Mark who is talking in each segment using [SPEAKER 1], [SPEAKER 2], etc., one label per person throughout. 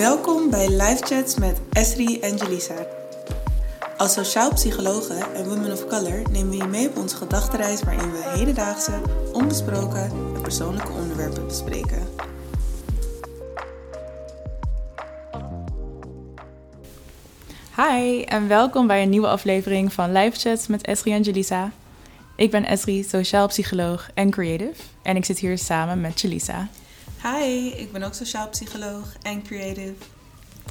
[SPEAKER 1] Welkom bij Live Chats met Esri en Jelisa. Als sociaal psychologen en women of color nemen we je mee op onze gedachtenreis waarin we hedendaagse, onbesproken en persoonlijke onderwerpen bespreken.
[SPEAKER 2] Hi en welkom bij een nieuwe aflevering van Live Chats met Esri en Jelisa. Ik ben Esri, sociaal psycholoog en creative en ik zit hier samen met Jelisa.
[SPEAKER 1] Hi, ik ben ook sociaal psycholoog en creative.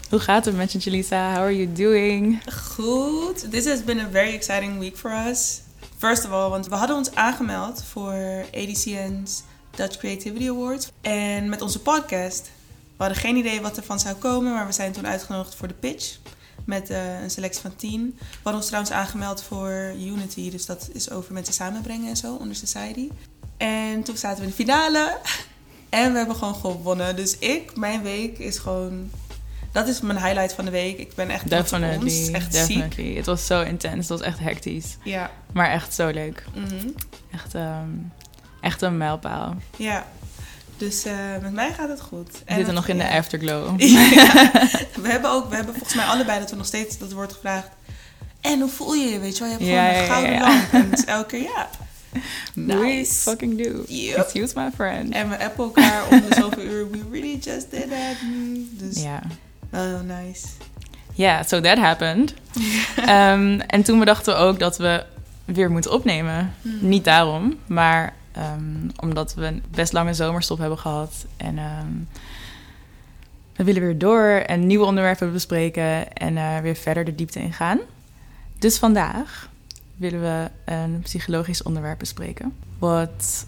[SPEAKER 2] Hoe gaat het met je, Jelisa? How are you doing?
[SPEAKER 1] Goed. This has been a very exciting week for us. First of all, want we hadden ons aangemeld voor ADCN's Dutch Creativity Awards. En met onze podcast. We hadden geen idee wat er van zou komen, maar we zijn toen uitgenodigd voor de pitch. Met uh, een selectie van tien. We hadden ons trouwens aangemeld voor Unity. Dus dat is over mensen samenbrengen en zo onder Society. En toen zaten we in de finale. En we hebben gewoon gewonnen. Dus ik, mijn week is gewoon... Dat is mijn highlight van de week. Ik ben echt
[SPEAKER 2] Definitely,
[SPEAKER 1] ons. Echt
[SPEAKER 2] definitely.
[SPEAKER 1] ziek.
[SPEAKER 2] Het was zo intens, het was echt hectisch.
[SPEAKER 1] Ja.
[SPEAKER 2] Maar echt zo leuk.
[SPEAKER 1] Mhm.
[SPEAKER 2] Echt, ehm, echt een mijlpaal.
[SPEAKER 1] Ja. Dus eh, met mij gaat het goed.
[SPEAKER 2] We zitten nog in de afterglow.
[SPEAKER 1] Ja. we hebben ook, we hebben volgens mij allebei dat we nog steeds dat wordt gevraagd. En hoe voel je je? Weet je wel, je hebt gewoon een gouden lamp. En elke keer ja.
[SPEAKER 2] We
[SPEAKER 1] Nice.
[SPEAKER 2] fucking do.
[SPEAKER 1] Yep.
[SPEAKER 2] Excuse my friend.
[SPEAKER 1] En we appen elkaar om de zoveel uur. We really just did that. Dus
[SPEAKER 2] Ja.
[SPEAKER 1] wel nice.
[SPEAKER 2] Ja, so that happened. Ehm, en toen bedachten we ook dat we weer moeten opnemen.
[SPEAKER 1] Hmm.
[SPEAKER 2] Niet daarom, maar ehm, omdat we een best lange zomerstop hebben gehad. En ehm, we willen weer door en nieuwe onderwerpen bespreken en eh, weer verder de diepte ingaan. Dus vandaag willen we een psychologisch onderwerp bespreken. Wat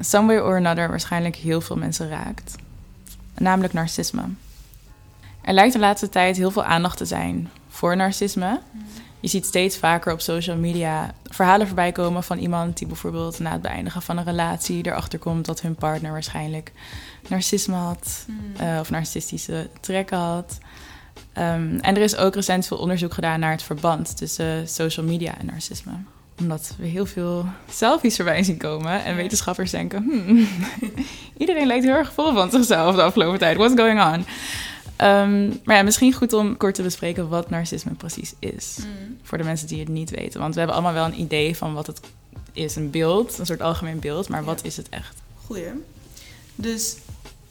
[SPEAKER 2] some way or another waarschijnlijk heel veel mensen raakt. Namelijk narcisme. Er lijkt de laatste tijd heel veel aandacht te zijn voor narcisme. Je ziet steeds vaker op social media verhalen voorbij komen van iemand die bijvoorbeeld na het beëindigen van een relatie erachter komt dat hun partner waarschijnlijk narcisme had eh, of narcistische trekken had. Ehm, en er is ook recent veel onderzoek gedaan naar het verband tussen social media en narcisme. Omdat we heel veel selfies voorbij zien komen en wetenschappers denken: hmm, iedereen lijkt heel erg vol van zichzelf de afgelopen tijd. What's going on? Ehm, maar ja, misschien goed om kort te bespreken wat narcisme precies is.
[SPEAKER 1] Mm.
[SPEAKER 2] Voor de mensen die het niet weten. Want we hebben allemaal wel een idee van wat het is. Een beeld, een soort algemeen beeld. Maar
[SPEAKER 1] Ja.
[SPEAKER 2] wat is het echt?
[SPEAKER 1] Goeie. Dus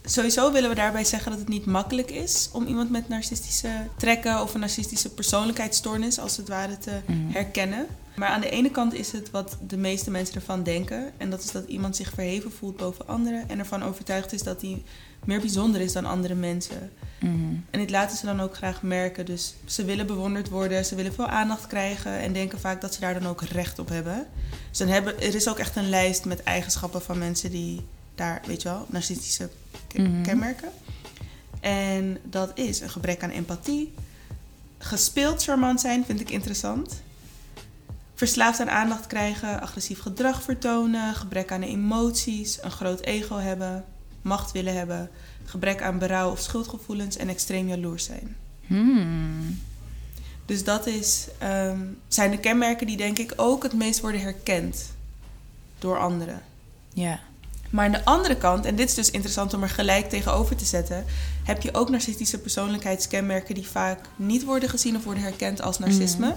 [SPEAKER 1] sowieso willen we daarbij zeggen dat het niet makkelijk is om iemand met narcistische trekken of een narcistische persoonlijkheidsstoornis als het ware te
[SPEAKER 2] Mhm.
[SPEAKER 1] herkennen. Maar aan de ene kant is het wat de meeste mensen ervan denken. En dat is dat iemand zich verheven voelt boven anderen en ervan overtuigd is dat hij meer bijzonder is dan andere mensen.
[SPEAKER 2] Mhm.
[SPEAKER 1] En dit laten ze dan ook graag merken. Dus ze willen bewonderd worden, ze willen veel aandacht krijgen en denken vaak dat ze daar dan ook recht op hebben. Dus dan hebben, er is ook echt een lijst met eigenschappen van mensen die daar, weet je wel, narcistische
[SPEAKER 2] Mhm.
[SPEAKER 1] kenmerken. En dat is een gebrek aan empathie. Gespeeld charmant zijn vind ik interessant. Verslaafd aan aandacht krijgen, agressief gedrag vertonen, gebrek aan emoties, een groot ego hebben, macht willen hebben, gebrek aan berouw of schuldgevoelens en extreem jaloers zijn.
[SPEAKER 2] Hmm.
[SPEAKER 1] Dus dat is, ehm, zijn de kenmerken die denk ik ook het meest worden herkend door anderen.
[SPEAKER 2] Ja.
[SPEAKER 1] Maar aan de andere kant, en dit is dus interessant om er gelijk tegenover te zetten, heb je ook narcistische persoonlijkheidskenmerken die vaak niet worden gezien of worden herkend als narcisme.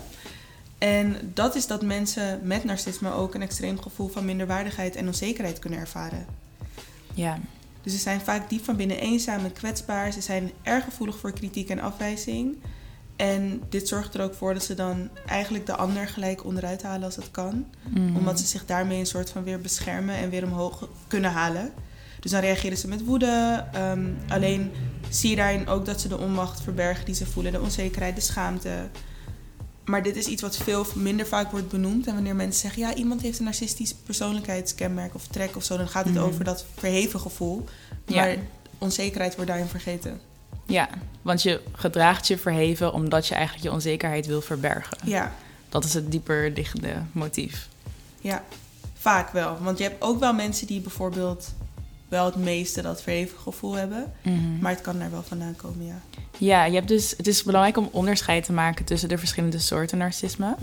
[SPEAKER 1] En dat is dat mensen met narcisme ook een extreem gevoel van minderwaardigheid en onzekerheid kunnen ervaren.
[SPEAKER 2] Ja.
[SPEAKER 1] Dus ze zijn vaak diep van binnen eenzaam en kwetsbaar. Ze zijn erg gevoelig voor kritiek en afwijzing. En dit zorgt er ook voor dat ze dan eigenlijk de ander gelijk onderuit halen als het kan.
[SPEAKER 2] Mhm.
[SPEAKER 1] Omdat ze zich daarmee een soort van weer beschermen en weer omhoog kunnen halen. Dus dan reageren ze met woede. Ehm, alleen zie je daarin ook dat ze de onmacht verbergen die ze voelen. De onzekerheid, de schaamte. Maar dit is iets wat veel minder vaak wordt benoemd. En wanneer mensen zeggen, ja, iemand heeft een narcistisch persoonlijkheidskenmerk of trek of zo, dan gaat het
[SPEAKER 2] Mhm.
[SPEAKER 1] over dat verheven gevoel.
[SPEAKER 2] Ja.
[SPEAKER 1] Maar onzekerheid wordt daarin vergeten.
[SPEAKER 2] Ja, want je gedraagt je verheven omdat je eigenlijk je onzekerheid wil verbergen.
[SPEAKER 1] Ja,
[SPEAKER 2] Dat is het dieper liggende motief.
[SPEAKER 1] ja, vaak wel. Want je hebt ook wel mensen die bijvoorbeeld wel het meeste dat verheven gevoel hebben. Maar het kan daar wel vandaan komen, ja.
[SPEAKER 2] Ja, je hebt dus, het is belangrijk om onderscheid te maken tussen de verschillende soorten narcisme.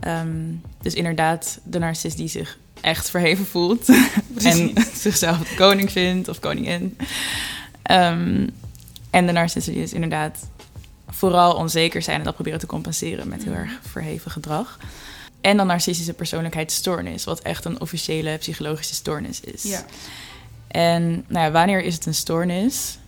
[SPEAKER 2] Ehm, dus inderdaad, de narcist die zich echt verheven voelt en zichzelf koning vindt of koningin. Ehm, En de narcisten die dus inderdaad vooral onzeker zijn en dat proberen te compenseren met heel
[SPEAKER 1] Mhm.
[SPEAKER 2] erg verheven gedrag. En dan narcistische persoonlijkheidsstoornis, wat echt een officiële psychologische stoornis is.
[SPEAKER 1] Ja.
[SPEAKER 2] En nou ja, wanneer is het een stoornis?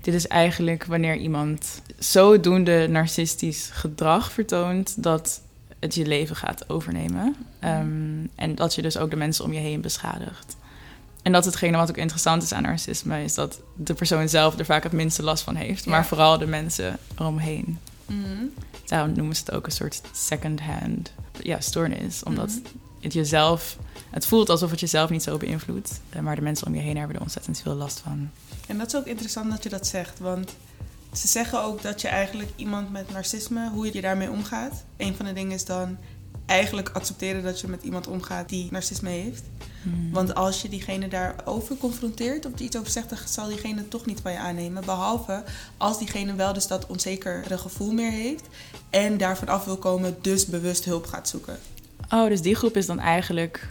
[SPEAKER 2] Dit is eigenlijk wanneer iemand zodoende narcistisch gedrag vertoont dat het je leven gaat overnemen. Ehm, en dat je dus ook de mensen om je heen beschadigt. En dat hetgene wat ook interessant is aan narcisme, is dat de persoon zelf er vaak het minste last van heeft,
[SPEAKER 1] Ja.
[SPEAKER 2] maar vooral de mensen eromheen.
[SPEAKER 1] Mhm.
[SPEAKER 2] Daarom noemen ze het ook een soort second-hand ja, stoornis, omdat
[SPEAKER 1] Mhm.
[SPEAKER 2] het jezelf, het voelt alsof het jezelf niet zo beïnvloedt, eh, maar de mensen om je heen hebben er ontzettend veel last van.
[SPEAKER 1] En dat is ook interessant dat je dat zegt, want ze zeggen ook dat je eigenlijk iemand met narcisme, hoe je daarmee omgaat. Een van de dingen is dan eigenlijk accepteren dat je met iemand omgaat die narcisme heeft.
[SPEAKER 2] Hmm.
[SPEAKER 1] Want als je diegene daarover confronteert of er iets over zegt, dan zal diegene toch niet van je aannemen. Behalve als diegene wel dus dat onzekere gevoel meer heeft en daarvan af wil komen, dus bewust hulp gaat zoeken.
[SPEAKER 2] Oh, dus die groep is dan eigenlijk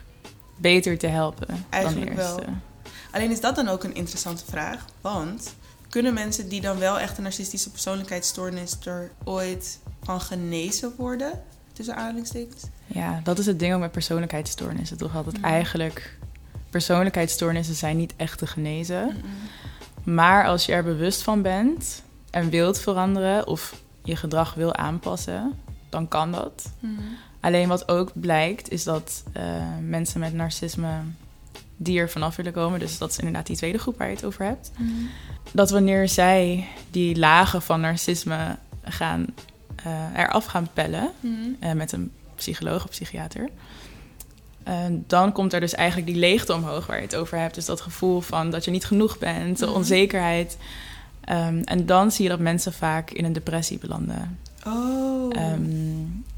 [SPEAKER 2] beter te helpen
[SPEAKER 1] Eigenlijk
[SPEAKER 2] dan de eerste.
[SPEAKER 1] wel. Alleen is dat dan ook een interessante vraag, want kunnen mensen die dan wel echt een narcistische persoonlijkheidsstoornis er ooit van genezen worden? Tussen aanhalingstekens.
[SPEAKER 2] Ja, dat is het ding ook met persoonlijkheidsstoornissen. Toch altijd
[SPEAKER 1] Mhm.
[SPEAKER 2] eigenlijk... Persoonlijkheidsstoornissen zijn niet echt te genezen. Maar als je er bewust van bent en wilt veranderen... of je gedrag wil aanpassen, dan kan dat.
[SPEAKER 1] Mhm.
[SPEAKER 2] Alleen wat ook blijkt, is dat eh, mensen met narcisme... die er vanaf willen komen... dus dat is inderdaad die tweede groep waar je het over hebt...
[SPEAKER 1] Mhm.
[SPEAKER 2] dat wanneer zij die lagen van narcisme gaan, eraf gaan pellen...
[SPEAKER 1] Mhm.
[SPEAKER 2] eh, met een psycholoog of psychiater. eh, dan komt er dus eigenlijk die leegte omhoog waar je het over hebt. Dus dat gevoel van dat je niet genoeg bent, de
[SPEAKER 1] Mhm.
[SPEAKER 2] onzekerheid. Ehm, en dan zie je dat mensen vaak in een depressie belanden.
[SPEAKER 1] Oh.
[SPEAKER 2] Ehm,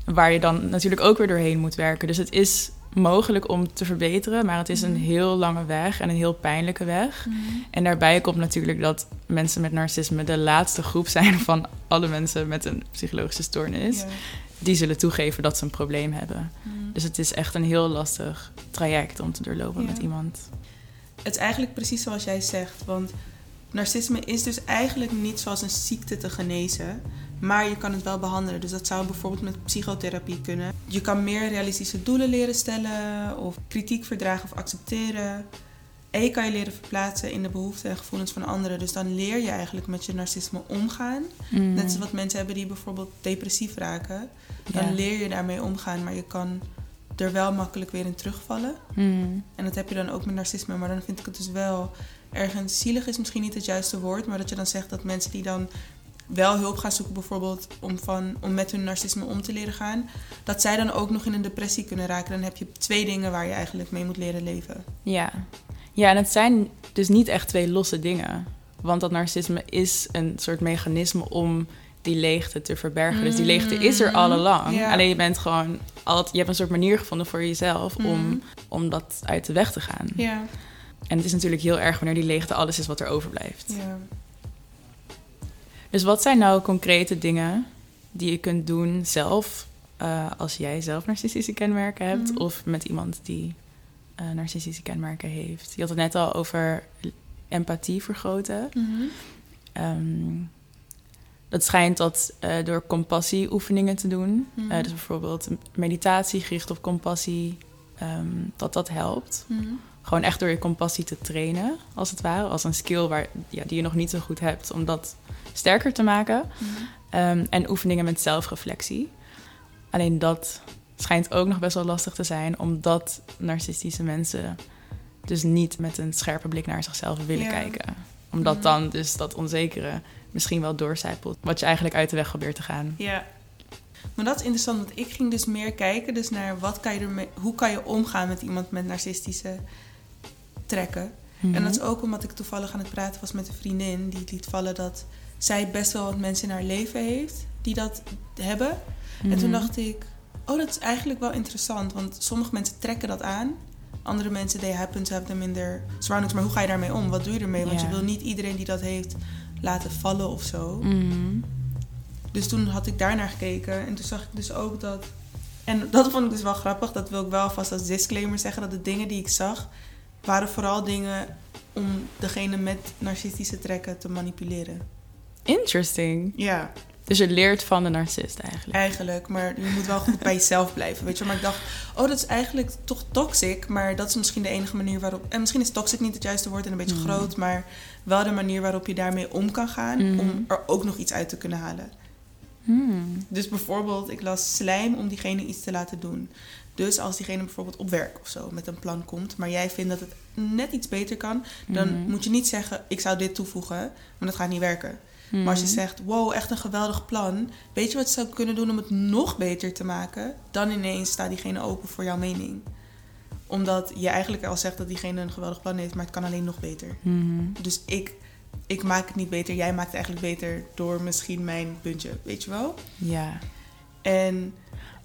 [SPEAKER 2] waar je dan natuurlijk ook weer doorheen moet werken. Dus het is mogelijk om te verbeteren, maar het is een
[SPEAKER 1] Mhm.
[SPEAKER 2] heel lange weg en een heel pijnlijke weg.
[SPEAKER 1] Mhm.
[SPEAKER 2] En daarbij komt natuurlijk dat mensen met narcisme de laatste groep zijn van alle mensen met een psychologische stoornis.
[SPEAKER 1] Ja.
[SPEAKER 2] Die zullen toegeven dat ze een probleem hebben.
[SPEAKER 1] Mhm.
[SPEAKER 2] Dus het is echt een heel lastig traject om te doorlopen
[SPEAKER 1] Ja.
[SPEAKER 2] met iemand.
[SPEAKER 1] Het is eigenlijk precies zoals jij zegt. Want narcisme is dus eigenlijk niet zoals een ziekte te genezen. Maar je kan het wel behandelen. Dus dat zou bijvoorbeeld met psychotherapie kunnen. Je kan meer realistische doelen leren stellen. Of kritiek verdragen of accepteren. En je kan je leren verplaatsen in de behoeften en gevoelens van anderen. Dus dan leer je eigenlijk met je narcisme omgaan. Net zoals wat mensen hebben die bijvoorbeeld depressief raken. Dan leer je daarmee omgaan. Maar je kan er wel makkelijk weer in terugvallen.
[SPEAKER 2] Mm.
[SPEAKER 1] En dat heb je dan ook met narcisme. Maar dan vind ik het dus wel ergens zielig is misschien niet het juiste woord. Maar dat je dan zegt dat mensen die dan wel hulp gaan zoeken, bijvoorbeeld om, van, om met hun narcisme om te leren gaan, dat zij dan ook nog in een depressie kunnen raken. Dan heb je twee dingen waar je eigenlijk mee moet leren leven.
[SPEAKER 2] Ja. ja, en het zijn dus niet echt twee losse dingen. Want dat narcisme is een soort mechanisme om die leegte te verbergen. Dus die leegte is er.
[SPEAKER 1] Mm, Ja.
[SPEAKER 2] Alleen je bent gewoon altijd, je hebt een soort manier gevonden voor jezelf
[SPEAKER 1] Mhm.
[SPEAKER 2] om, om dat uit de weg te gaan.
[SPEAKER 1] Ja,
[SPEAKER 2] En het is natuurlijk heel erg wanneer die leegte alles is wat er overblijft.
[SPEAKER 1] ja.
[SPEAKER 2] Dus wat zijn nou concrete dingen die je kunt doen zelf, eh, als jij zelf narcistische kenmerken hebt,
[SPEAKER 1] Mhm.
[SPEAKER 2] of met iemand die eh, narcistische kenmerken heeft? Je had het net al over empathie vergroten. Ehm, dat schijnt dat eh, door compassieoefeningen te doen,
[SPEAKER 1] Mhm.
[SPEAKER 2] dus bijvoorbeeld meditatie gericht op compassie, ehm, dat dat helpt.
[SPEAKER 1] Mhm.
[SPEAKER 2] Gewoon echt door je compassie te trainen, als het ware. Als een skill waar, ja, die je nog niet zo goed hebt, om dat sterker te maken.
[SPEAKER 1] Mhm.
[SPEAKER 2] Ehm, en oefeningen met zelfreflectie. Alleen dat schijnt ook nog best wel lastig te zijn, omdat narcistische mensen dus niet met een scherpe blik naar zichzelf willen
[SPEAKER 1] Ja.
[SPEAKER 2] kijken. Omdat
[SPEAKER 1] Mhm.
[SPEAKER 2] dan dus dat onzekere misschien wel doorcijpelt, wat je eigenlijk uit de weg probeert te gaan.
[SPEAKER 1] Ja. Maar dat is interessant, want ik ging dus meer kijken dus naar wat kan je ermee, hoe kan je omgaan met iemand met narcistische trekken. En dat is ook omdat ik toevallig aan het praten was met een vriendin die liet vallen dat zij best wel wat mensen in haar leven heeft die dat hebben. En toen
[SPEAKER 2] Mhm.
[SPEAKER 1] dacht ik, oh, dat is eigenlijk wel interessant, want sommige mensen trekken dat aan. Andere mensen, they happen to have them in their surroundings. Maar hoe ga je daarmee om? Wat doe je ermee? Want je wil niet iedereen die dat heeft laten vallen of zo.
[SPEAKER 2] Mhm.
[SPEAKER 1] Dus toen had ik daarnaar gekeken en toen zag ik dus ook dat. En dat vond ik dus wel grappig, dat wil ik wel vast als disclaimer zeggen: dat de dingen die ik zag, waren vooral dingen om degene met narcistische trekken te manipuleren.
[SPEAKER 2] Interesting.
[SPEAKER 1] Ja,
[SPEAKER 2] Dus je leert van de narcist eigenlijk.
[SPEAKER 1] eigenlijk. Maar je moet wel goed bij jezelf blijven, weet je. Maar ik dacht, oh, dat is eigenlijk toch toxic. Maar dat is misschien de enige manier waarop... En misschien is toxic niet het juiste woord en een beetje
[SPEAKER 2] Mm.
[SPEAKER 1] groot. Maar wel de manier waarop je daarmee om kan gaan.
[SPEAKER 2] Mhm.
[SPEAKER 1] Om er ook nog iets uit te kunnen halen.
[SPEAKER 2] Hmm.
[SPEAKER 1] Dus bijvoorbeeld, ik las slijm om diegene iets te laten doen. Dus als diegene bijvoorbeeld op werk of zo met een plan komt, maar jij vindt dat het net iets beter kan, dan
[SPEAKER 2] Mhm.
[SPEAKER 1] moet je niet zeggen: ik zou dit toevoegen, want dat gaat niet werken. Maar als je
[SPEAKER 2] Mhm.
[SPEAKER 1] zegt: wow, echt een geweldig plan, weet je wat je zou kunnen doen om het nog beter te maken? Dan ineens staat diegene open voor jouw mening. Omdat je eigenlijk al zegt dat diegene een geweldig plan heeft, maar het kan alleen nog beter.
[SPEAKER 2] Mhm.
[SPEAKER 1] Dus ik, ik maak het niet beter, jij maakt het eigenlijk beter door misschien mijn puntje, weet je wel?
[SPEAKER 2] Ja.
[SPEAKER 1] En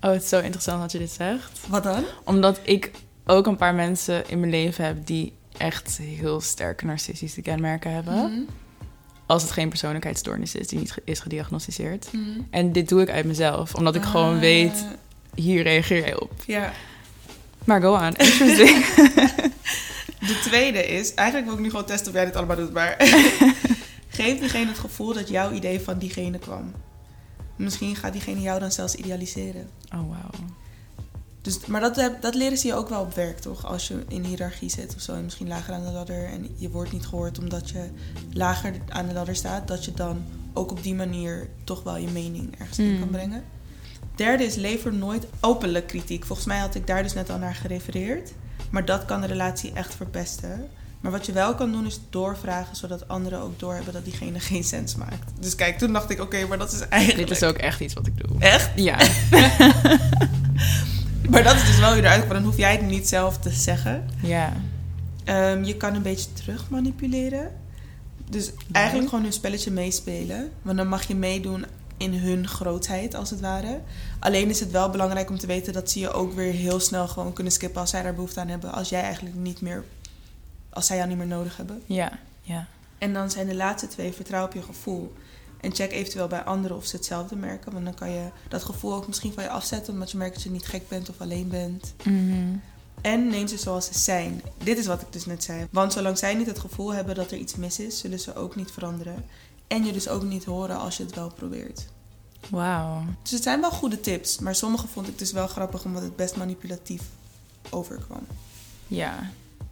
[SPEAKER 2] Oh, het is zo interessant dat je dit zegt.
[SPEAKER 1] wat dan?
[SPEAKER 2] Omdat ik ook een paar mensen in mijn leven heb die echt heel sterke narcistische kenmerken hebben.
[SPEAKER 1] Mhm.
[SPEAKER 2] Als het geen persoonlijkheidsstoornis is die niet ge- is gediagnosticeerd.
[SPEAKER 1] Mhm.
[SPEAKER 2] En dit doe ik uit mezelf, omdat ik gewoon
[SPEAKER 1] Ah,
[SPEAKER 2] weet, hier reageer jij op.
[SPEAKER 1] Ja.
[SPEAKER 2] Maar go on, interesting.
[SPEAKER 1] De tweede is, eigenlijk wil ik nu gewoon testen of jij dit allemaal doet, maar geef diegene het gevoel dat jouw idee van diegene kwam. Misschien gaat diegene jou dan zelfs idealiseren.
[SPEAKER 2] oh, wow.
[SPEAKER 1] Dus, maar dat, dat leren ze je ook wel op werk, toch? Als je in hiërarchie zit of zo en misschien lager aan de ladder en je wordt niet gehoord omdat je lager aan de ladder staat, dat je dan ook op die manier toch wel je mening ergens in
[SPEAKER 2] Mm.
[SPEAKER 1] kan brengen. Derde is lever nooit openlijk kritiek. Volgens mij had ik daar dus net al naar gerefereerd. Maar dat kan de relatie echt verpesten. Maar wat je wel kan doen is doorvragen, zodat anderen ook doorhebben dat diegene geen sens maakt. Dus kijk, toen dacht ik, oké, maar dat is eigenlijk...
[SPEAKER 2] Dit is ook echt iets wat ik doe.
[SPEAKER 1] Echt?
[SPEAKER 2] Ja.
[SPEAKER 1] Maar dat is dus wel weer eruit, maar dan hoef jij het niet zelf te zeggen.
[SPEAKER 2] Ja.
[SPEAKER 1] Ehm, je kan een beetje terug manipuleren. Dus eigenlijk gewoon hun spelletje meespelen. Want dan mag je meedoen in hun grootheid, als het ware. Alleen is het wel belangrijk om te weten dat ze je ook weer heel snel gewoon kunnen skippen als zij daar behoefte aan hebben. Als jij eigenlijk niet meer, als zij jou niet meer nodig hebben.
[SPEAKER 2] Ja. Ja.
[SPEAKER 1] En dan zijn de laatste twee, vertrouw op je gevoel. En check eventueel bij anderen of ze hetzelfde merken. Want dan kan je dat gevoel ook misschien van je afzetten. Omdat je merkt dat je niet gek bent of alleen bent.
[SPEAKER 2] Mhm.
[SPEAKER 1] En neem ze zoals ze zijn. Dit is wat ik dus net zei. Want zolang zij niet het gevoel hebben dat er iets mis is, zullen ze ook niet veranderen. En je dus ook niet horen als je het wel probeert.
[SPEAKER 2] Wauw.
[SPEAKER 1] Dus het zijn wel goede tips, maar sommige vond ik dus wel grappig omdat het best manipulatief overkwam.
[SPEAKER 2] Ja.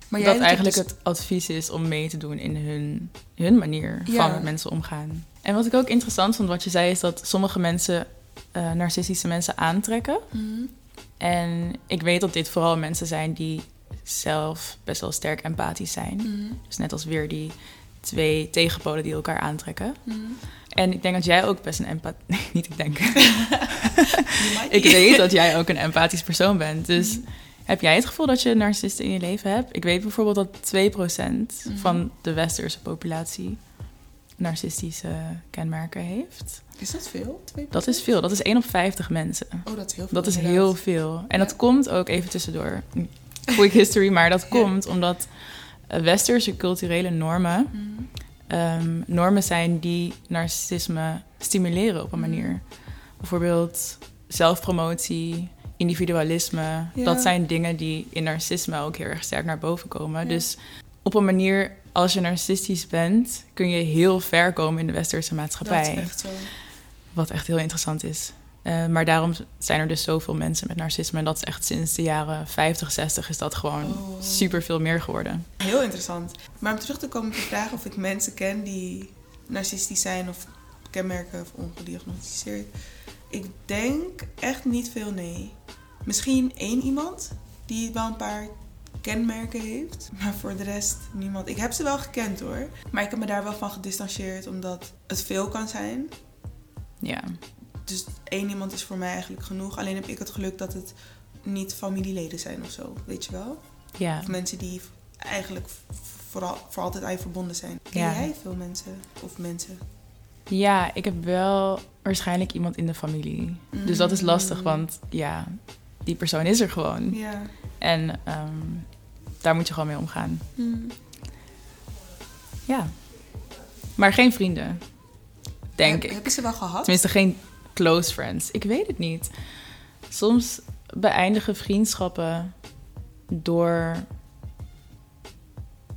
[SPEAKER 1] Maar
[SPEAKER 2] dat eigenlijk
[SPEAKER 1] dus-
[SPEAKER 2] het advies is om mee te doen in hun, hun manier
[SPEAKER 1] Ja.
[SPEAKER 2] van met mensen omgaan. En wat ik ook interessant vond, wat je zei, is dat sommige mensen eh, narcistische mensen aantrekken.
[SPEAKER 1] Mhm.
[SPEAKER 2] En ik weet dat dit vooral mensen zijn die zelf best wel sterk empathisch zijn.
[SPEAKER 1] Mhm.
[SPEAKER 2] Dus net als weer die twee tegenpolen die elkaar aantrekken.
[SPEAKER 1] Mhm.
[SPEAKER 2] En ik denk dat jij ook best een empath... Nee, niet ik denk. Ik weet dat jij ook een empathisch persoon bent. Dus heb jij het gevoel dat je narcisten in je leven hebt? Ik weet bijvoorbeeld dat 2%
[SPEAKER 1] Mhm.
[SPEAKER 2] van de westerse populatie narcistische kenmerken heeft.
[SPEAKER 1] Is dat veel? 2%?
[SPEAKER 2] Dat is veel. Dat is 1 op 50 mensen.
[SPEAKER 1] Oh, dat is heel veel.
[SPEAKER 2] Dat is
[SPEAKER 1] inderdaad.
[SPEAKER 2] heel veel. En
[SPEAKER 1] Ja.
[SPEAKER 2] dat komt ook even tussendoor. Quick history, maar dat
[SPEAKER 1] Ja.
[SPEAKER 2] komt omdat eh, westerse culturele normen
[SPEAKER 1] Mhm.
[SPEAKER 2] ehm, normen zijn die narcissisme stimuleren op een
[SPEAKER 1] Mhm.
[SPEAKER 2] manier. Bijvoorbeeld zelfpromotie, individualisme.
[SPEAKER 1] Ja.
[SPEAKER 2] Dat zijn dingen die in narcisme ook heel erg sterk naar boven komen.
[SPEAKER 1] Ja.
[SPEAKER 2] Dus op een manier, als je narcistisch bent, kun je heel ver komen in de westerse maatschappij.
[SPEAKER 1] Dat is echt zo.
[SPEAKER 2] Wat echt heel interessant is. Eh, maar daarom zijn er dus zoveel mensen met narcisme. En dat is echt sinds de jaren 50, 60 is dat gewoon
[SPEAKER 1] Oh.
[SPEAKER 2] super veel meer geworden.
[SPEAKER 1] Heel interessant. Maar om terug te komen op de vraag of ik mensen ken die narcistisch zijn of kenmerken of ongediagnosticeerd. Ik denk echt niet veel, nee. Misschien één iemand die wel een paar kenmerken heeft. Maar voor de rest niemand. Ik heb ze wel gekend hoor. Maar ik heb me daar wel van gedistanceerd omdat het veel kan zijn.
[SPEAKER 2] Ja,
[SPEAKER 1] Dus één iemand is voor mij eigenlijk genoeg. Alleen heb ik het geluk dat het niet familieleden zijn of zo. Weet je wel?
[SPEAKER 2] ja.
[SPEAKER 1] Of mensen die eigenlijk vooral, voor altijd aan je verbonden zijn. Ken
[SPEAKER 2] Ja.
[SPEAKER 1] jij veel mensen? Of mensen?
[SPEAKER 2] ja, ik heb wel waarschijnlijk iemand in de familie. Dus dat is lastig,
[SPEAKER 1] Mm.
[SPEAKER 2] want ja, die persoon is er gewoon.
[SPEAKER 1] Ja.
[SPEAKER 2] En ehm, daar moet je gewoon mee omgaan.
[SPEAKER 1] Mm.
[SPEAKER 2] Ja. Maar geen vrienden, denk
[SPEAKER 1] Heb,
[SPEAKER 2] ik.
[SPEAKER 1] Heb je ze wel gehad?
[SPEAKER 2] Tenminste, geen close friends. Ik weet het niet. Soms beëindigen vriendschappen door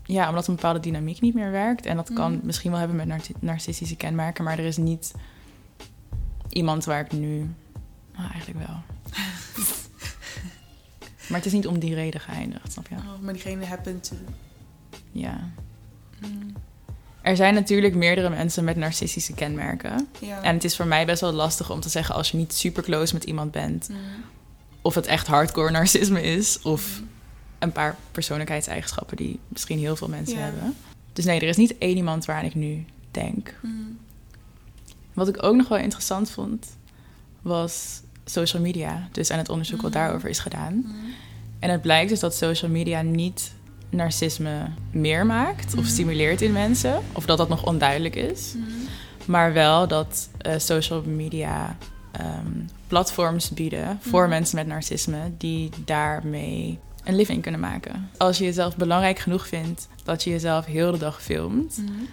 [SPEAKER 2] ja, omdat een bepaalde dynamiek niet meer werkt. En dat kan
[SPEAKER 1] Mhm.
[SPEAKER 2] misschien wel hebben met nar- narcistische kenmerken, maar er is niet iemand waar ik nu. Nou, eigenlijk wel. Maar het is niet om die reden geëindigd, snap je?
[SPEAKER 1] Oh, maar diegene happened to.
[SPEAKER 2] Ja.
[SPEAKER 1] Mm.
[SPEAKER 2] Er zijn natuurlijk meerdere mensen met narcistische kenmerken.
[SPEAKER 1] Ja.
[SPEAKER 2] En het is voor mij best wel lastig om te zeggen als je niet super close met iemand bent,
[SPEAKER 1] Mm.
[SPEAKER 2] of het echt hardcore narcisme is, of
[SPEAKER 1] Mm.
[SPEAKER 2] een paar persoonlijkheidseigenschappen die misschien heel veel mensen
[SPEAKER 1] Ja.
[SPEAKER 2] hebben. Dus nee, er is niet één iemand waaraan ik nu denk. Wat ik ook nog wel interessant vond, was social media. Dus aan het onderzoek wat
[SPEAKER 1] Mhm.
[SPEAKER 2] daarover is gedaan.
[SPEAKER 1] Mm.
[SPEAKER 2] En het blijkt dus dat social media niet narcisme meer maakt of
[SPEAKER 1] Mhm.
[SPEAKER 2] stimuleert in mensen. Of dat dat nog onduidelijk is. Maar wel dat eh, social media ehm, platforms bieden voor
[SPEAKER 1] Mhm.
[SPEAKER 2] mensen met narcisme die daarmee een living kunnen maken. Als je jezelf belangrijk genoeg vindt dat je jezelf heel de dag filmt
[SPEAKER 1] Mm.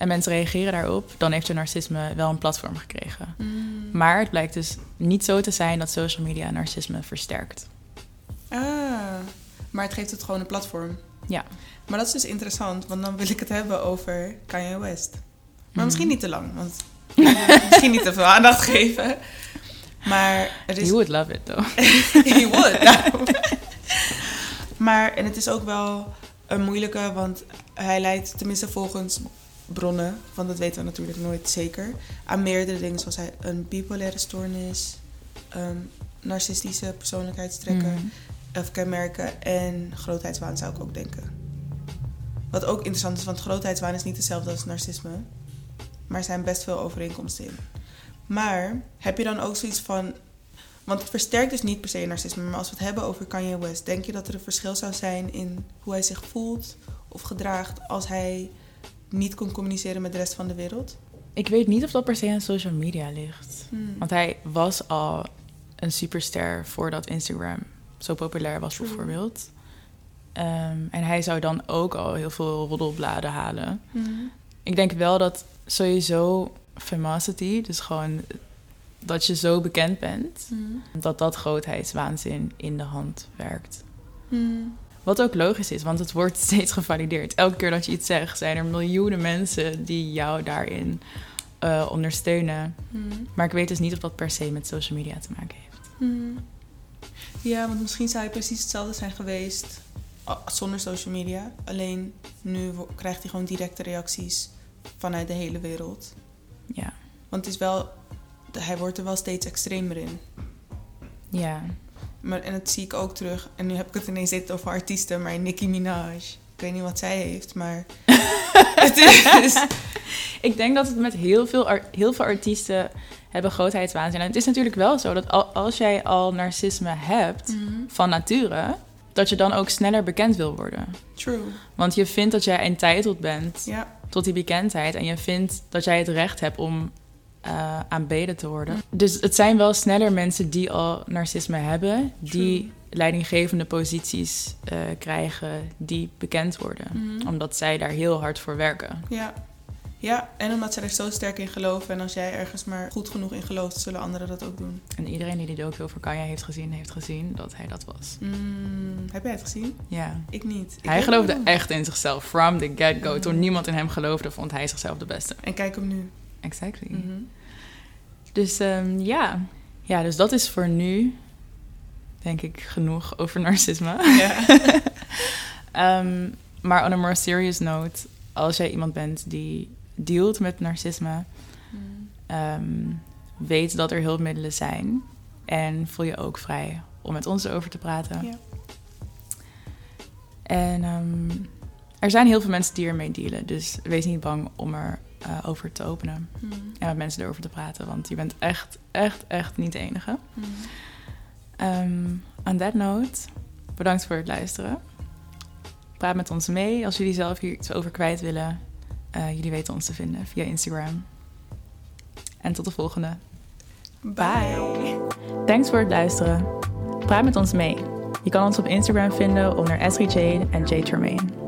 [SPEAKER 2] En mensen reageren daarop, dan heeft je narcisme wel een platform gekregen.
[SPEAKER 1] Mm.
[SPEAKER 2] Maar het blijkt dus niet zo te zijn dat social media narcisme versterkt.
[SPEAKER 1] Ah, maar het geeft het gewoon een platform.
[SPEAKER 2] Ja.
[SPEAKER 1] Maar dat is dus interessant, want dan wil ik het hebben over Kanye West. Maar
[SPEAKER 2] Mhm.
[SPEAKER 1] misschien niet te lang, want misschien niet te veel aandacht geven. Maar er is...
[SPEAKER 2] You would love it though.
[SPEAKER 1] He would. nou. maar, en het is ook wel een moeilijke, want hij leidt, tenminste volgens bronnen, want dat weten we natuurlijk nooit zeker, aan meerdere dingen, zoals hij een bipolaire stoornis, ehm, narcistische persoonlijkheidstrekken
[SPEAKER 2] Mhm.
[SPEAKER 1] of kenmerken en grootheidswaan zou ik ook denken. Wat ook interessant is, want grootheidswaan is niet hetzelfde als narcisme, maar er zijn best veel overeenkomsten in. Maar heb je dan ook zoiets van want het versterkt dus niet per se narcisme. Maar als we het hebben over Kanye West, denk je dat er een verschil zou zijn in hoe hij zich voelt of gedraagt als hij niet kon communiceren met de rest van de wereld?
[SPEAKER 2] Ik weet niet of dat per se aan social media ligt.
[SPEAKER 1] Hmm.
[SPEAKER 2] Want hij was al een superster voordat Instagram zo populair was,
[SPEAKER 1] True.
[SPEAKER 2] bijvoorbeeld. Ehm, en hij zou dan ook al heel veel roddelbladen halen.
[SPEAKER 1] Hmm.
[SPEAKER 2] Ik denk wel dat sowieso famosity, dus gewoon dat je zo bekend bent,
[SPEAKER 1] Hmm.
[SPEAKER 2] dat dat grootheidswaanzin in de hand werkt. Wat ook logisch is, want het wordt steeds gevalideerd. Elke keer dat je iets zegt, zijn er miljoenen mensen die jou daarin eh, ondersteunen.
[SPEAKER 1] Hmm.
[SPEAKER 2] Maar ik weet dus niet of dat per se met social media te maken heeft.
[SPEAKER 1] Hmm. Ja, want misschien zou hij precies hetzelfde zijn geweest zonder social media. Alleen nu krijgt hij gewoon directe reacties vanuit de hele wereld.
[SPEAKER 2] Ja.
[SPEAKER 1] Want het is wel, hij wordt er wel steeds extremer in.
[SPEAKER 2] Ja.
[SPEAKER 1] Maar, en dat zie ik ook terug. En nu heb ik het ineens dit over artiesten, maar Nicki Minaj. Ik weet niet wat zij heeft, maar. het is.
[SPEAKER 2] Ik denk dat het met heel veel, heel veel artiesten hebben grootheidswaanzin. En het is natuurlijk wel zo dat al- als jij al narcisme hebt
[SPEAKER 1] Mhm.
[SPEAKER 2] van nature, dat je dan ook sneller bekend wil worden.
[SPEAKER 1] True.
[SPEAKER 2] Want je vindt dat jij entitled bent tot die bekendheid. En je vindt dat jij het recht hebt om eh, aanbeden te worden. Dus het zijn wel sneller mensen die al narcisme hebben, die leidinggevende posities eh, krijgen, die bekend worden.
[SPEAKER 1] Mhm.
[SPEAKER 2] Omdat zij daar heel hard voor werken.
[SPEAKER 1] Ja. Ja, en omdat ze er zo sterk in geloven. En als jij ergens maar goed genoeg in gelooft, zullen anderen dat ook doen.
[SPEAKER 2] En iedereen die die docu over Kanye heeft gezien, heeft gezien dat hij dat was.
[SPEAKER 1] Mm, heb jij het gezien?
[SPEAKER 2] Ja.
[SPEAKER 1] Ik niet. Ik
[SPEAKER 2] Hij geloofde
[SPEAKER 1] niet.
[SPEAKER 2] echt in zichzelf. From the get-go. Toen niemand in hem geloofde, vond hij zichzelf de beste.
[SPEAKER 1] En kijk hem nu.
[SPEAKER 2] Exactly.
[SPEAKER 1] Mhm.
[SPEAKER 2] Dus ehm, ja. Ja, dus dat is voor nu, denk ik, genoeg over narcisme.
[SPEAKER 1] Ja.
[SPEAKER 2] Ehm, maar on a more serious note, als jij iemand bent die dealt met narcisme,
[SPEAKER 1] Mm.
[SPEAKER 2] ehm, weet dat er hulpmiddelen zijn. En voel je ook vrij om met ons erover te praten.
[SPEAKER 1] Ja.
[SPEAKER 2] En ehm, er zijn heel veel mensen die ermee dealen. Dus wees niet bang om er eh, over te openen.
[SPEAKER 1] Mm.
[SPEAKER 2] En met mensen erover te praten. Want je bent echt, echt, echt niet de enige.
[SPEAKER 1] Mm.
[SPEAKER 2] On that note, bedankt voor het luisteren. Praat met ons mee als jullie zelf hier iets over kwijt willen. Eh, jullie weten ons te vinden via Instagram. En tot de volgende. Bye. Thanks voor het luisteren. Praat met ons mee. Je kan ons op Instagram vinden onder Esri Jade en Jade Tremaine.